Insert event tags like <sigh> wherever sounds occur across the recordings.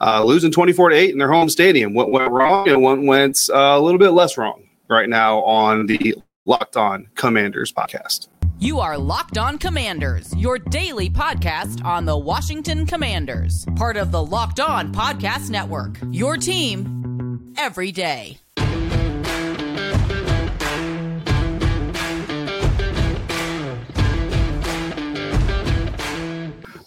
uh, losing 24 to 8 in their home stadium. What went wrong and what went uh, a little bit less wrong right now on the Locked On Commanders podcast. You are Locked On Commanders, your daily podcast on the Washington Commanders, part of the Locked On Podcast Network. Your team every day.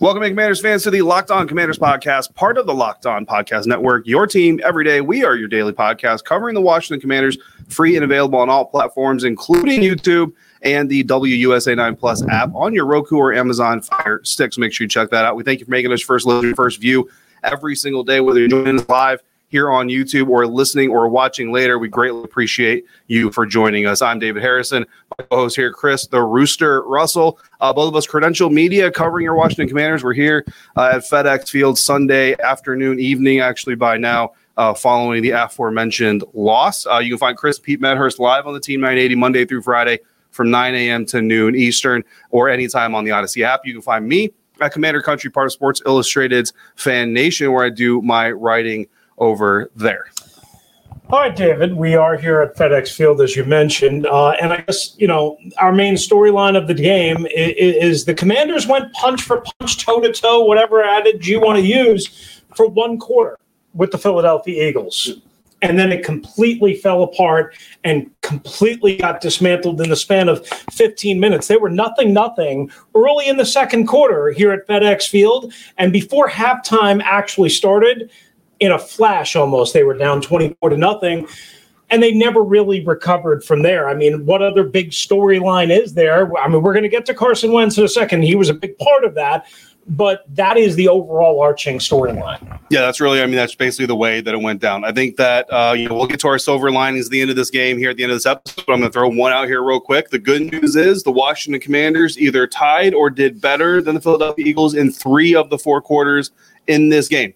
Welcome, Commanders fans, to the Locked On Commanders podcast, part of the Locked On Podcast Network. Your team every day. We are your daily podcast covering the Washington Commanders, free and available on all platforms, including YouTube and the WUSA 9 Plus app on your Roku or Amazon Fire Sticks. Make sure you check that out. We thank you for making us first listen, first view every single day, whether you're joining us live here on YouTube or listening or watching later. We greatly appreciate you for joining us. I'm David Harrison, my co-host here, Chris the Rooster Russell. Uh, both of us credential media covering your Washington Commanders. We're here uh, at FedEx Field Sunday afternoon, evening, actually by now. Uh, following the aforementioned loss, uh, you can find Chris Pete Medhurst live on the Team 980 Monday through Friday from 9 a.m. to noon Eastern, or anytime on the Audacy app. You can find me at Commander Country, part of Sports Illustrated's Fan Nation, where I do my writing over there. All right, David, we are here at FedEx Field, as you mentioned. Uh, and I guess, you know, our main storyline of the game is, is, the commanders went punch for punch, toe to toe, whatever adage you want to use, for one quarter with the Philadelphia Eagles. And then it completely fell apart and completely got dismantled in the span of 15 minutes. They were nothing, nothing early in the second quarter here at FedEx Field. And before halftime actually started, in a flash almost. They were down 24 to nothing and they never really recovered from there. I mean, what other big storyline is there? I mean, we're going to get to Carson Wentz in a second. He was a big part of that, but that is the overall arching storyline. Yeah, that's really, I mean, that's basically the way that it went down. I think that, uh, you know, we'll get to our silver linings at the end of this game here at the end of this episode, I'm going to throw one out here real quick. The good news is the Washington Commanders either tied or did better than the Philadelphia Eagles in three of the four quarters in this game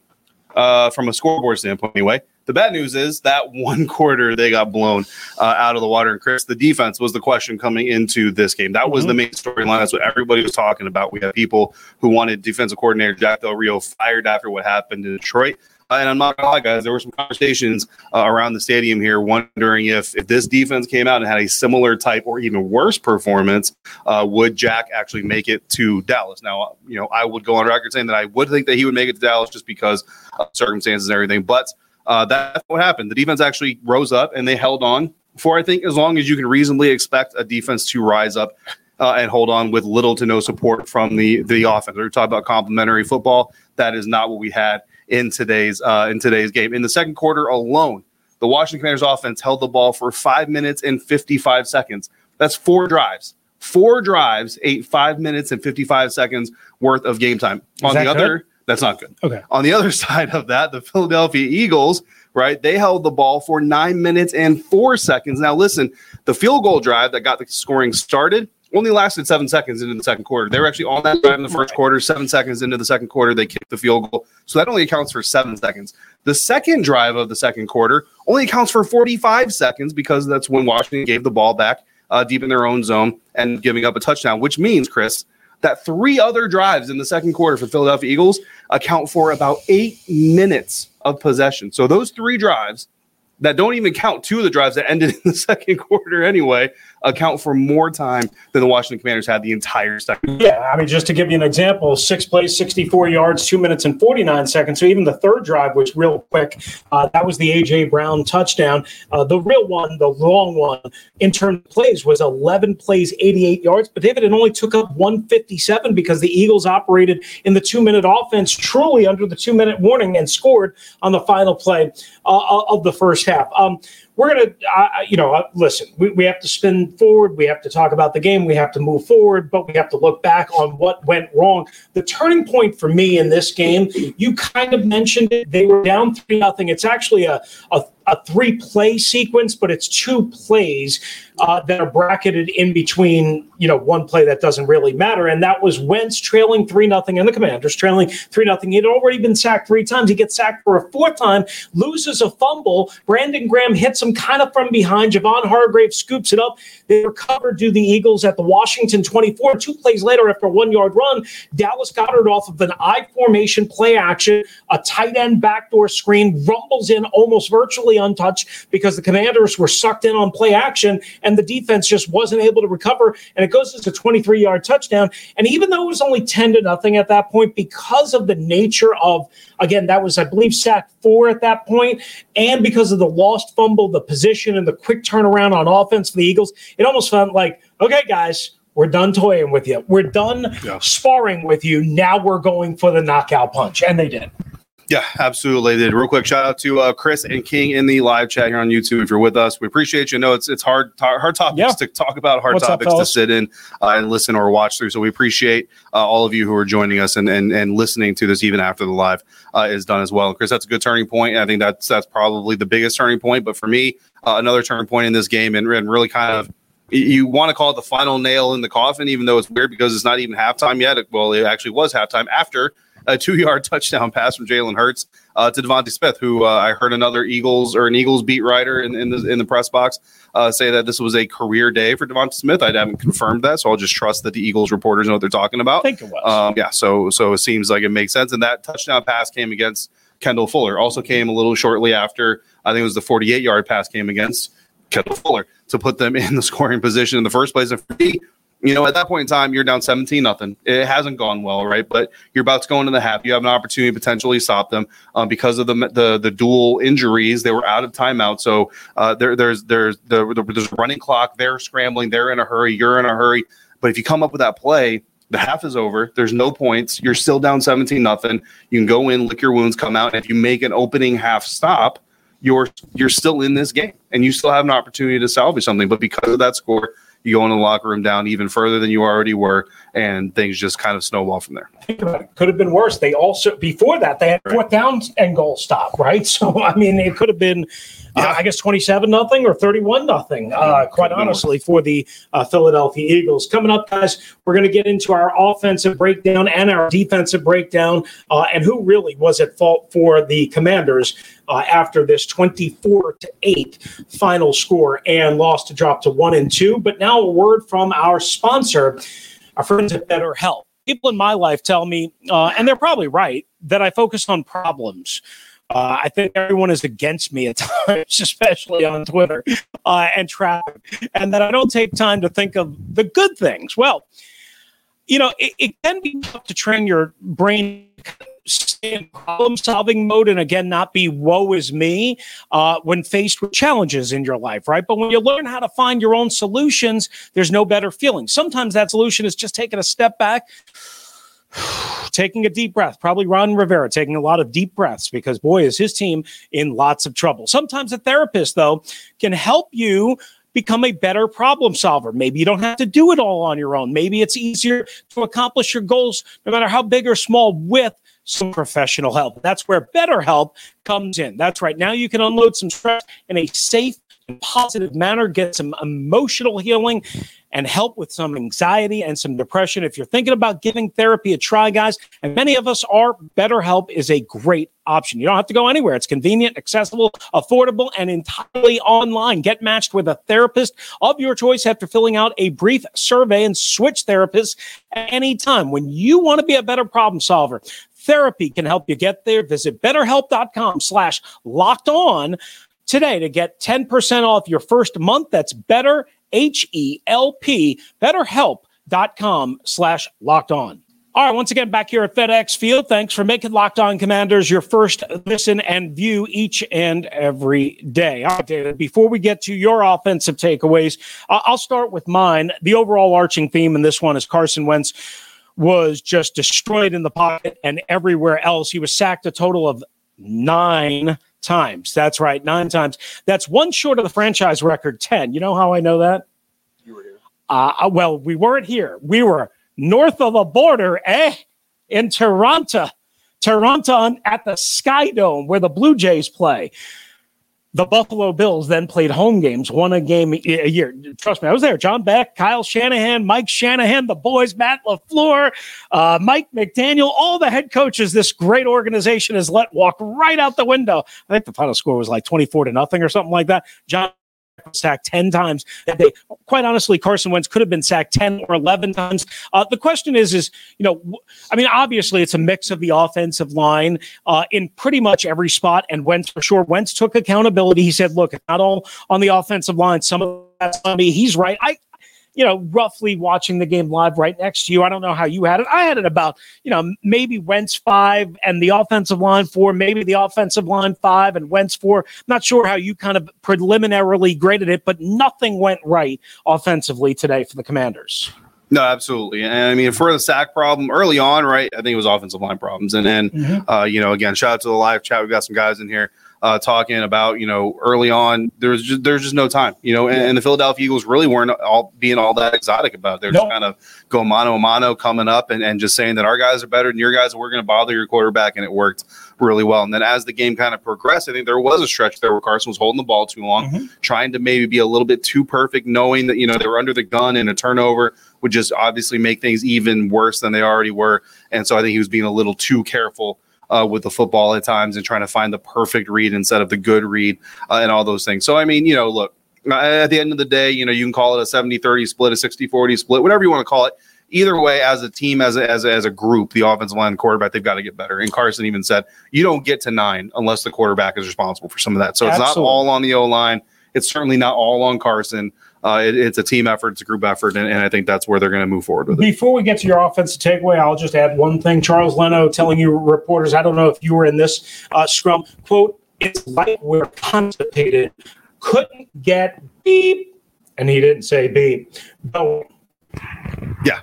uh, from a scoreboard standpoint, anyway. The bad news is that <laughs> one quarter they got blown uh, out of the water. And Chris, the defense was the question coming into this game. That was mm-hmm. the main storyline. That's what everybody was talking about. We have people who wanted defensive coordinator Jack Del Rio fired after what happened in Detroit. Uh, and I'm not gonna lie, guys. There were some conversations uh, around the stadium here, wondering if if this defense came out and had a similar type or even worse performance, uh, would Jack actually make it to Dallas? Now, you know, I would go on record saying that I would think that he would make it to Dallas just because of circumstances and everything. But uh, that's what happened. The defense actually rose up and they held on for I think as long as you can reasonably expect a defense to rise up. Uh, and hold on with little to no support from the the offense. We're talking about complementary football. That is not what we had in today's uh, in today's game. In the second quarter alone, the Washington Commanders offense held the ball for five minutes and 55 seconds. That's four drives. Four drives, eight five minutes and 55 seconds worth of game time. Is On the other, good? that's not good. Okay. On the other <laughs> side of that, the Philadelphia Eagles, right? They held the ball for nine minutes and four seconds. Now, listen, the field goal drive that got the scoring started only lasted seven seconds into the second quarter. They were actually on that drive in the first quarter. Seven seconds into the second quarter, they kicked the field goal. So that only accounts for seven seconds. The second drive of the second quarter only accounts for 45 seconds because that's when Washington gave the ball back uh, deep in their own zone and giving up a touchdown, which means, Chris, that three other drives in the second quarter for Philadelphia Eagles account for about eight minutes of possession. So those three drives that don't even count two of the drives that ended in the <laughs> second quarter anyway account for more time than the Washington Commanders had the entire second. Yeah, I mean, just to give you an example, six plays, 64 yards, two minutes and 49 seconds. So even the third drive was real quick. Uh, that was the A.J. Brown touchdown. Uh, the real one, the long one, in terms of plays, was 11 plays, 88 yards. But David, it only took up 157 because the Eagles operated in the two minute offense truly under the two minute warning and scored on the final play uh, of the first half. Um, we're going to, uh, you know, uh, listen, we, we have to spin forward. We have to talk about the game. We have to move forward, but we have to look back on what went wrong. The turning point for me in this game, you kind of mentioned it. They were down 3 nothing. It's actually a, a a three play sequence, but it's two plays uh, that are bracketed in between, you know, one play that doesn't really matter. And that was Wentz trailing 3 nothing and the Commanders trailing 3 nothing. He'd already been sacked three times. He gets sacked for a fourth time, loses a fumble. Brandon Graham hits him kind of from behind. Javon Hargrave scoops it up. They recover to the Eagles at the Washington 24. Two plays later, after a one yard run, Dallas Goedert off of an I formation play action, a tight end backdoor screen, rumbles in almost virtually untouched because the Commanders were sucked in on play action and the defense just wasn't able to recover. And it goes as a 23 yard touchdown. And even though it was only 10 to nothing at that point, because of the nature of, again, that was, I believe, sack four at that point, and because of the lost fumble, the position, and the quick turnaround on offense for the Eagles, it almost felt like, okay, guys, we're done toying with you. We're done yeah. sparring with you. Now we're going for the knockout punch. And they did. Yeah, absolutely. Did real quick shout out to uh, Chris and King in the live chat here on YouTube. If you're with us, we appreciate you. Know it's it's hard hard topics yeah. to talk about, hard What's topics up, to sit in uh, and listen or watch through. So we appreciate uh, all of you who are joining us and and, and listening to this even after the live uh, is done as well. And Chris, that's a good turning point. I think that's that's probably the biggest turning point. But for me, uh, another turning point in this game and, and really kind of you want to call it the final nail in the coffin, even though it's weird because it's not even halftime yet. Well, it actually was halftime after a two yard <laughs> touchdown pass from Jalen Hurts uh, to DeVonta Smith, who uh, I heard another Eagles or an Eagles beat writer in, in, the, in the press box uh, say that this was a career day for DeVonta Smith. I haven't confirmed that, so I'll just trust that the Eagles reporters know what they're talking about. I think it was. Um, yeah, so so it seems like it makes sense. And that touchdown pass came against Kendall Fuller. Also came a little shortly after, I think it was the 48 yard pass came against Kendall Fuller to put them <laughs> in the scoring position in the first place. And for me, you know, at that point in time, you're down 17 nothing. It hasn't gone well, right? But you're about to go into the half. You have an opportunity to potentially stop them um, because of the, the the dual injuries. They were out of timeout, so uh, there, there's there's the, there's running clock. They're scrambling. They're in a hurry. You're in a hurry. But if you come up with that play, the half is over. There's no points. You're still down 17 nothing. You can go in, lick your wounds, come out. And if you make an opening half stop, you're you're still in this game, and you still have an opportunity to salvage something. But because of that score you go in the locker room down even further than you already were, and things just kind of snowball from there. Think about it. Could have been worse. They also before that they had fourth down and goal stop, right? <laughs> So I mean, it could have been. Uh, I guess 27 nothing or 31 nothing, uh, quite honestly, for the uh, Philadelphia Eagles. Coming up, guys, we're going to get into our offensive breakdown and our defensive breakdown uh, and who really was at fault for the Commanders uh, after this 24 to 8 final score and lost to drop to 1 and 2. But now a word from our sponsor, our friends at BetterHelp. People in my life tell me, uh, and they're probably right, that I focus on problems. Uh, I think everyone is against me at <laughs> times, especially on Twitter uh, and traffic, and that I don't take time to think of the good things. Well, you know, it, it can be tough to train your brain in problem solving mode and again not be woe is me uh, when faced with challenges in your life right but when you learn how to find your own solutions there's no better feeling sometimes that solution is just taking a step back <sighs> taking a deep breath probably ron rivera taking a lot of deep breaths because boy is his team in lots of trouble sometimes a therapist though can help you become a better problem solver. Maybe you don't have to do it all on your own. Maybe it's easier to accomplish your goals, no matter how big or small, with some professional help. That's where BetterHelp comes in. That's right. Now you can unload some stress in a safe and positive manner, get some emotional healing and help with some anxiety and some depression. If you're thinking about giving therapy a try, guys, and many of us are, BetterHelp is a great option. You don't have to go anywhere. It's convenient, accessible, affordable, and entirely online. Get matched with a therapist of your choice after filling out a brief survey and switch therapists at any time. When you want to be a better problem solver, Therapy can help you get there. Visit betterhelp.com slash locked on today to get 10% off your first month. That's better, H-E-L-P, betterhelp.com slash locked on. All right, once again, back here at FedEx Field. Thanks for making Locked On Commanders your first listen and view each and every day. All right, David, before we get to your offensive takeaways, I'll start with mine. The overall arching theme in this one is Carson Wentz was just destroyed in the pocket and everywhere else. He was sacked a total of nine times. That's right, nine times. That's one short of the franchise record, 10. You know how I know that? You were here. Uh, well, we weren't here. We were north of the border, eh? In Toronto. Toronto on, at the Sky Dome where the Blue Jays play. The Buffalo Bills then played home games, won a game a year. Trust me, I was there. John Beck, Kyle Shanahan, Mike Shanahan, the boys, Matt LaFleur, uh, Mike McDaniel, all the head coaches this great organization has let walk right out the window. I think the final score was like 24 to nothing or something like that. John sacked 10 times that day. Quite honestly, Carson Wentz could have been sacked 10 or 11 times. Uh, the question is, is, you know, I mean, obviously it's a mix of the offensive line uh, in pretty much every spot. And Wentz, for sure, Wentz took accountability. He said, look, not all on the offensive line. Some of that's on me. He's right. I, you know, roughly watching the game live right next to you. I don't know how you had it. I had it about, you know, maybe Wentz five and the offensive line four, maybe the offensive line five and Wentz four. Not sure how you kind of preliminarily graded it, but nothing went right offensively today for the Commanders. No, absolutely. And I mean, for the sack problem early on, right? I think it was offensive line problems. And then, mm-hmm. uh, you know, again, shout out to the live chat. We've got some guys in here uh, talking about you know early on there's just there's just no time you know and, and, the Philadelphia Eagles really weren't all being all that exotic about it. they're nope. just kind of go mano a mano coming up and, and just saying that our guys are better than your guys and we're going to bother your quarterback and it worked really well and then as the game kind of progressed I think there was a stretch there where Carson was holding the ball too long mm-hmm. trying to maybe be a little bit too perfect knowing that you know they were under the gun and a turnover would just obviously make things even worse than they already were and so I think he was being a little too careful uh, with the football at times and trying to find the perfect read instead of the good read uh, and all those things. So, I mean, you know, look, uh, at the end of the day, you know, you can call it a 70 30 split, a 60 40 split, whatever you want to call it. Either way, as a team, as a, as a, as a group, the offensive line quarterback, they've got to get better. And Carson even said, you don't get to nine unless the quarterback is responsible for some of that. So Absolutely. it's not all on the O line. It's certainly not all on Carson uh, it, it's a team effort, it's a group effort, and, and I think that's where they're going to move forward with it. Before we get to your offensive takeaway, I'll just add one thing. Charles Leno telling you reporters, I don't know if you were in this uh, scrum, quote, it's like we're constipated, couldn't get beep, and he didn't say beep. No. Yeah.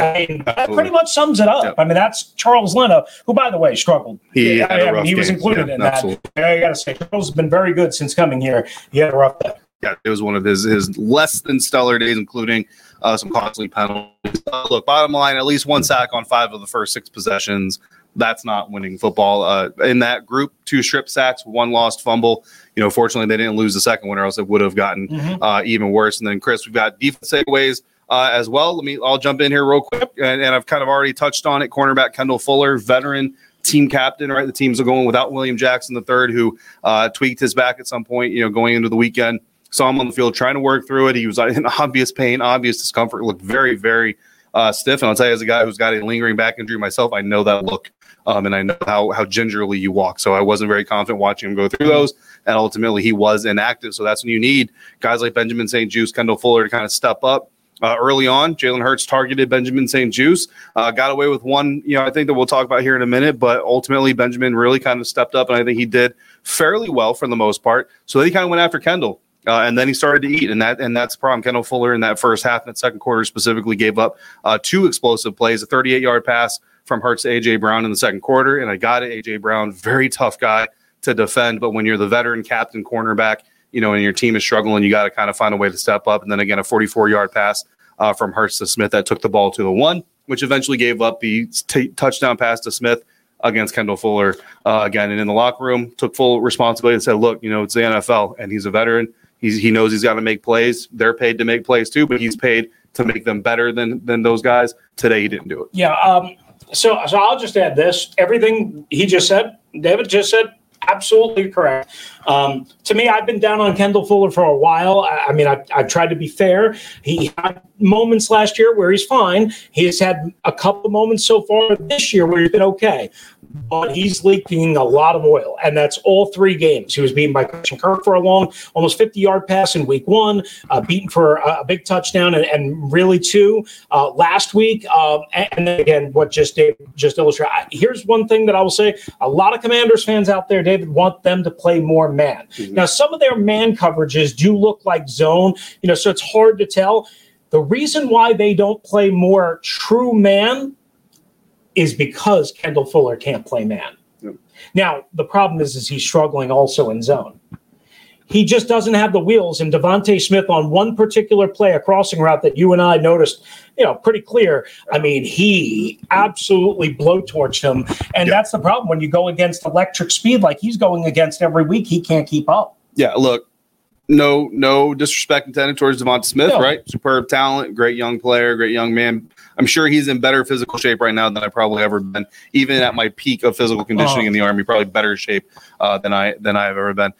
I mean, that pretty much sums it up. Yep. I mean, that's Charles Leno, who, by the way, struggled. He, I mean, he was included yeah, in absolutely. that. I got to say, Charles has been very good since coming here. He had a rough day yeah, it was one of his his less than stellar days, including uh, some costly penalties. Uh, look, bottom line, at least one sack on five of the first six possessions. That's not winning football. Uh, in that group, two strip sacks, one lost fumble. You know, fortunately, they didn't lose the second one, or else it would have gotten mm-hmm. uh, even worse. And then, Chris, we've got defense takeaways uh, as well. Let me, I'll jump in here real quick, and, and I've kind of already touched on it. Cornerback Kendall Fuller, veteran team captain, right? The teams are going without William Jackson III, who uh, tweaked his back at some point, you know, going into the weekend. Saw him on the field trying to work through it. He was in obvious pain, obvious discomfort. Looked very, very uh, stiff. And I'll tell you, as a guy who's got a lingering back injury myself, I know that look. Um, and I know how how gingerly you walk. So I wasn't very confident watching him go through those. And ultimately, he was inactive. So that's when you need guys like Benjamin St-Juste, Kendall Fuller to kind of step up. Uh, early on, Jalen Hurts targeted Benjamin St-Juste, uh, got away with one, you know, I think that we'll talk about here in a minute, but ultimately Benjamin really kind of stepped up, and I think he did fairly well for the most part. So then he kind of went after Kendall. Uh, and then he started to eat, and that and that's the problem. Kendall Fuller in that first half, that second quarter specifically, gave up uh, two explosive plays: a 38-yard pass from Hurts to AJ Brown in the second quarter, and I got it. AJ Brown, very tough guy to defend, but when you're the veteran captain cornerback, you know, and your team is struggling, you got to kind of find a way to step up. And then again, a 44-yard pass uh, from Hurts to Smith that took the ball to the one, which eventually gave up the t- touchdown pass to Smith against Kendall Fuller uh, again. And in the locker room, took full responsibility and said, "Look, you know, it's the NFL, and he's a veteran." He's, he knows he's got to make plays. They're paid to make plays too, but he's paid to make them better than than those guys. Today he didn't do it. Yeah. Um, so so I'll just add this. Everything he just said, David just said, absolutely correct. Um, to me, I've been down on Kendall Fuller for a while. I, I mean, I, I've tried to be fair. He had moments last year where he's fine. He's had a couple moments so far this year where he's been okay but he's leaking a lot of oil, and that's all three games. He was beaten by Christian Kirk for a long, almost 50 yard pass in week one, uh, beaten for a, a, big touchdown, and, and really two uh, last week. Um, and then again, what just Dave just illustrated. Here's one thing that I will say: a lot of Commanders fans out there, David, want them to play more man. Mm-hmm. Now, some of their man coverages do look like zone, you know, so it's hard to tell. The reason why they don't play more true man is because Kendall Fuller can't play man. Now, the problem is, is he's struggling also in zone. He just doesn't have the wheels. And DeVonta Smith on one particular play, a crossing route that you and I noticed, you know, pretty clear. I mean, he absolutely blowtorched him, and that's the problem when you go against electric speed like he's going against every week. He can't keep up. Yeah, look, no, no disrespect intended towards DeVonta Smith, No. right? Superb talent, great young player, great young man. I'm sure he's in better physical shape right now than I've probably ever been. Even at my peak of physical conditioning Oh. in the army, probably better shape uh, than I than I've ever been.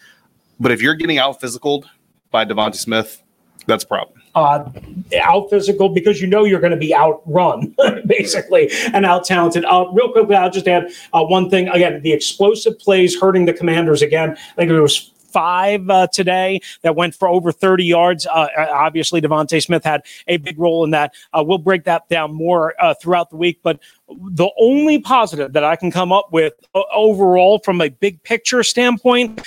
But if you're getting out physicaled by DeVonta Smith, that's a problem. uh, out physical because you know you're going to be outrun, <laughs> basically, and out talented. Uh, real quickly, I'll just add uh, one thing. Again, the explosive plays hurting the Commanders again. I think it was five uh, today that went for over 30 yards. Uh, obviously, DeVonta Smith had a big role in that. Uh, we'll break that down more uh, throughout the week, but the only positive that I can come up with overall from a big picture standpoint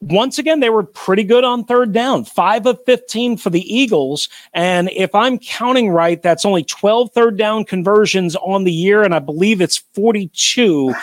once again, they were pretty good on third down, five of 15 for the Eagles. And if I'm counting right, that's only 12 third down conversions on the year. And I believe it's 42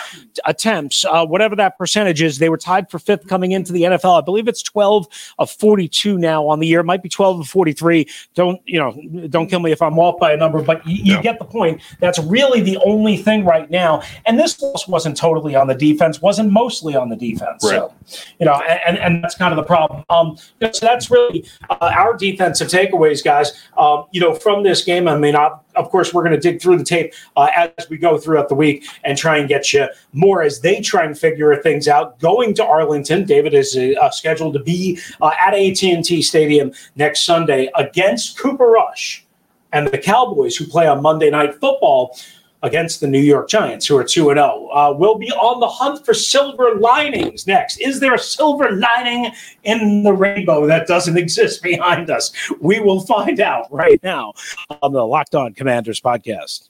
attempts, uh, whatever that percentage is. They were tied for fifth coming into the NFL. I believe it's 12 of 42 now on the year. It might be 12 of 43. Don't, you know, don't kill me if I'm off by a number, but you, you Yeah. get the point. That's really the only thing right now. And this loss wasn't totally on the defense, wasn't mostly on the defense. So, you know, and, and that's kind of the problem. Um, so that's really uh, our defensive takeaways, guys. Um, you know, from this game, I mean, I, of course, we're going to dig through the tape uh, as we go throughout the week and try and get you more as they try and figure things out. Going to Arlington, David is uh, scheduled to be uh, at AT&T Stadium next Sunday against Cooper Rush and the Cowboys, who play on Monday Night Football against the New York Giants, who are 2 and 0. Uh, we'll be on the hunt for silver linings next. Is there a silver lining in the rainbow that doesn't exist behind us? We will find out right now on the Locked On Commanders podcast.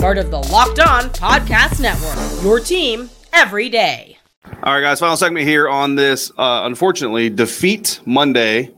part of the Locked On Podcast Network. Your team every day. All right, guys. Final segment here on this. Uh, unfortunately, defeat Monday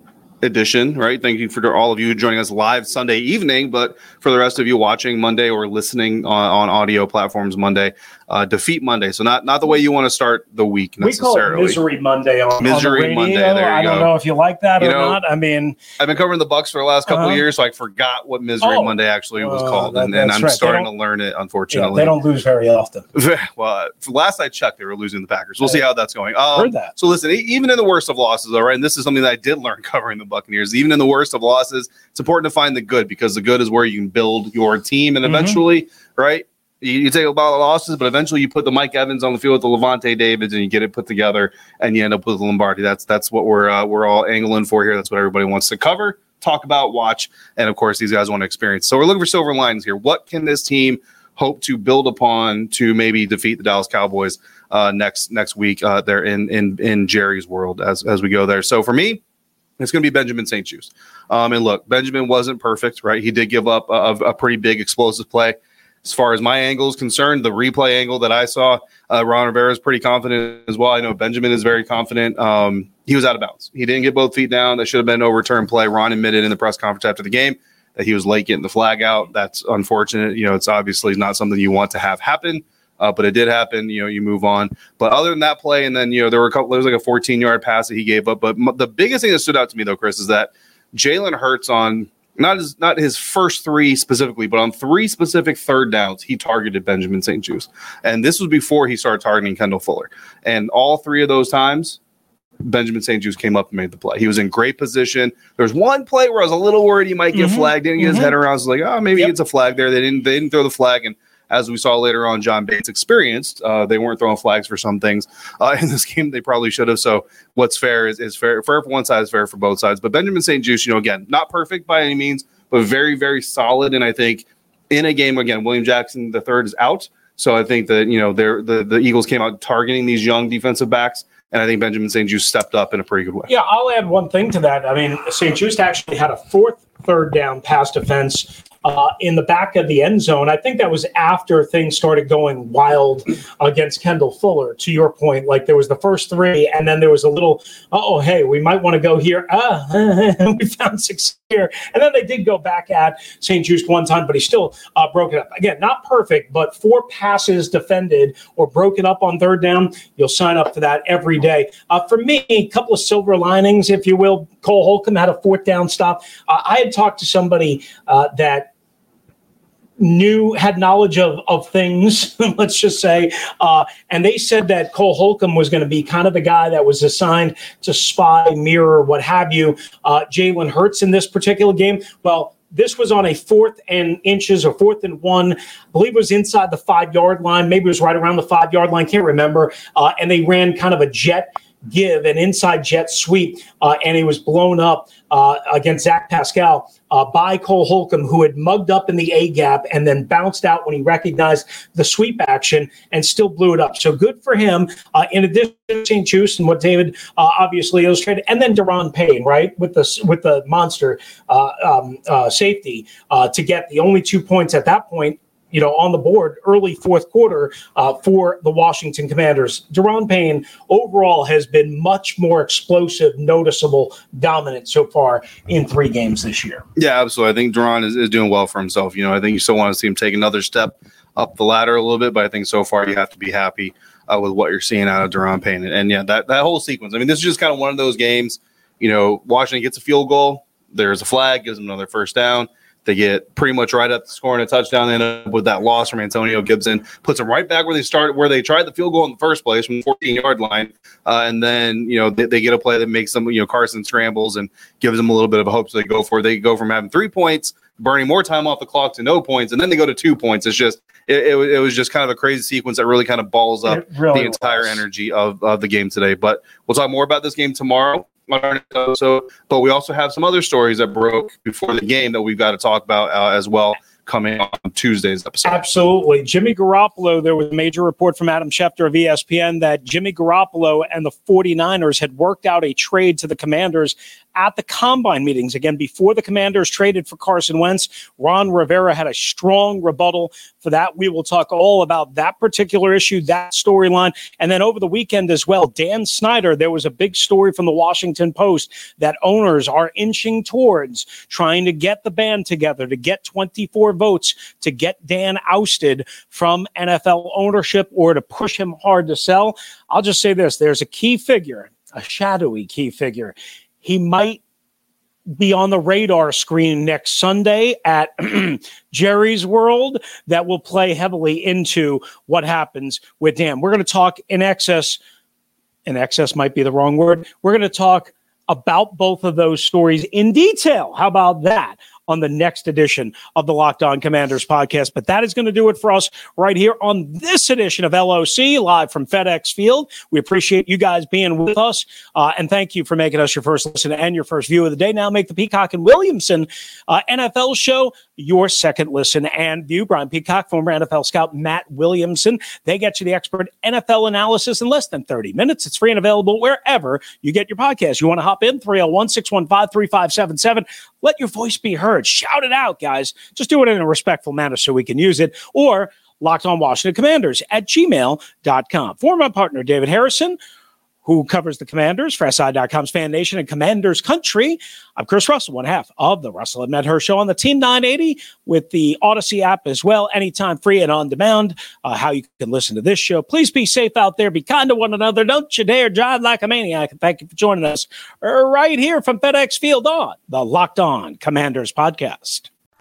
edition. Right. Thank you for all of you joining us live Sunday evening, but for the rest of you watching Monday or listening on, on audio platforms Monday, uh, defeat Monday. So not not the way you want to start the week We call it necessarily. Misery Monday on, on the radio. Monday, there I don't go. know if you like that You or know, not. I mean, I've been covering the Bucks for the last couple Uh-huh. of years, so I forgot what Misery Oh. Monday actually was Uh, called, that- and, and I'm right. Starting to learn it. yeah, Unfortunately, they don't lose very often. <laughs> well, last I checked, they were losing the Packers. We'll see how that's going. Um, Heard that. So listen, even in the worst of losses, all right, and this is something that I did learn <laughs> covering the Buccaneers. Even in the worst of losses, it's important to find the good because the good is where you can build your team, and Mhm. eventually, right. You, you take a lot of losses, but eventually you put the Mike Evans on the field with the Lavonte Davids, and you get it put together, and you end up with Lombardi. That's that's what we're uh, we're all angling for here. That's what everybody wants to cover, talk about, watch, and of course these guys want to experience. So we're looking for silver linings here. What can this team hope to build upon to maybe defeat the Dallas Cowboys uh, next next week? Uh, there in in in Jerry's world as as we go there. So for me, it's going to be Benjamin St-Juste. Um, and look, Benjamin wasn't perfect, right? He did give up a, a pretty big explosive play. As far as my angle is concerned, the replay angle that I saw, uh, Ron Rivera is pretty confident as well. I know Benjamin is very confident. Um, he was out of bounds. He didn't get both feet down. That should have been overturned play. Ron admitted in the press conference after the game that he was late getting the flag out. That's unfortunate. You know, it's obviously not something you want to have happen. Uh, but it did happen. You know, you move on. But other than that play, and then you know there were a couple. There was like a 14 yard pass that he gave up. But m- the biggest thing that stood out to me though, Chris, is that Jalen Hurts on not his not his first three specifically, but on three specific third downs, he targeted Benjamin St-Juste, and this was before he started targeting Kendall Fuller. And all three of those times, Benjamin St-Juste came up and made the play. He was in great position. There was one play where I was a little worried he might get Mhm. flagged. Didn't get his Mhm. head around. I was like, oh, maybe Yep. he gets a flag there. They didn't. They didn't throw the flag, and as we saw later on, John Bates experienced, uh, they weren't throwing flags for some things uh, <laughs> in this game. They probably should have. So what's fair is, is fair. Fair for one side is fair for both sides. But Benjamin St-Juste, you know, again, not perfect by any means, but very, very solid. And I think in a game again, William Jackson the third is out. So I think that you know the the Eagles came out targeting these young defensive backs, and I think Benjamin St-Juste stepped up in a pretty good way. Yeah, I'll add one thing to that. I mean, St-Juste actually had a fourth third down pass defense uh, in the back of the end zone. I think that was after things started going wild against Kendall Fuller. To your point, like there was the first three, and then there was a little, oh, hey, we might want to go here. Ah, <laughs> we found six here, and then they did go back at St-Juste one time, but he still uh, broke it up. Again, not perfect, but four passes defended or broken up on third down. You'll sign up for that every day. Uh, for me, a couple of silver linings, if you will. Cole Holcomb had a fourth down stop. Uh, I had talked to somebody uh, that knew had knowledge of of things <laughs> let's just say uh, and they said that cole holcomb was going to be kind of the guy that was assigned to spy mirror what have you uh, jalen hurts in this particular game well this was on a fourth and inches or fourth and one. I believe it was inside the five yard line. Maybe it was right around the five yard line. Can't remember. Uh, and they ran kind of a jet give, an inside jet sweep, uh, and he was blown up uh, against Zach Pascal uh, by Cole Holcomb, who had mugged up in the A gap and then bounced out when he recognized the sweep action and still blew it up. So good for him. Uh, in addition to St-Juste and what David uh, obviously illustrated, and then Daron Payne, right, with the with the monster uh, um, safety to get the only two points at that point you know, on the board early fourth quarter uh, for the Washington Commanders. Daron Payne overall has been much more explosive, noticeable, dominant so far in three games this year. Yeah, absolutely. I think Daron is, is doing well for himself. You know, I think you still want to see him take another step up the ladder a little bit, but I think so far you have to be happy uh, with what you're seeing out of Daron Payne. And, and yeah, that, that whole sequence. I mean, this is just kind of one of those games. You know, Washington gets a field goal, there's a flag, gives them another first down they get pretty much right up the scoring a touchdown. They end up with that loss from Antonio Gibson, puts them right back where they started, where they tried the field goal in the first place from the 14 yard line. Uh, and then, you know, they, they, get a play that makes them, you know, Carson scrambles and gives them a little bit of a hope. So they go for it. They go from having three points, burning more time off the clock to no points. And then they go to two points. It's just, it, it, it was just kind of a crazy sequence that really kind of balls up really the entire was. energy of, of the game today. But we'll talk more about this game tomorrow so, but we also have some other stories that broke before the game that we've got to talk about uh, as well coming on Tuesday's episode. Absolutely. Jimmy Garoppolo, there was a major report from Adam Schefter of ESPN that Jimmy Garoppolo and the 49ers had worked out a trade to the Commanders at the combine meetings. Again, before the commanders traded for Carson Wentz, Ron Rivera had a strong rebuttal for that. We will talk all about that particular issue, that storyline. And then over the weekend as well, Dan Snyder, there was a big story from the Washington Post that owners are inching towards trying to get the band together to get 24 votes to get Dan ousted from NFL ownership or to push him hard to sell. I'll just say this there's a key figure, a shadowy key figure he might be on the radar screen next Sunday at <clears throat> Jerry's World that will play heavily into what happens with Dan. We're going to talk in excess, in excess might be the wrong word. We're going to talk about both of those stories in detail. How about that? On the next edition of the Locked On Commanders podcast. But that is going to do it for us right here on this edition of LOC live from FedEx Field. We appreciate you guys being with us. Uh, and thank you for making us your first listen and your first view of the day. Now make the Peacock and Williamson uh, NFL show your second listen and view. Brian Peacock, former NFL scout Matt Williamson. They get you the expert NFL analysis in less than 30 minutes. It's free and available wherever you get your podcast. You want to hop in 301 615 3577. Let your voice be heard. Shout it out, guys. Just do it in a respectful manner so we can use it. Or locked on Washington Commanders at gmail.com. For my partner, David Harrison, who covers the Commanders for SI.com's Fan Nation and Commanders Country. I'm Chris Russell, one half of the Russell and Medhurst Show on the Team 980 with the Audacy app as well, anytime free and on demand. Uh, how you can listen to this show. Please be safe out there. Be kind to one another. Don't you dare drive like a maniac. Thank you for joining us right here from FedEx Field on the Locked On Commanders podcast.